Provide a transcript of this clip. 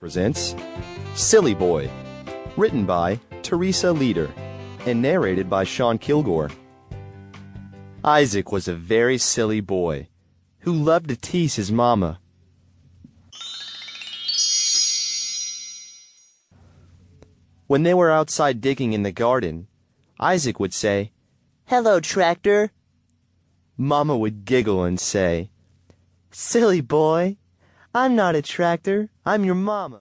presents Silly Boy, written by Teresa Leeder and narrated by Sean Kilgore. Izaac was a very silly boy who loved to tease his mama. When they were outside digging in the garden, Izaac would say, Hello, tractor. Mama would giggle and say, Silly boy, I'm not a tractor, I'm your mama.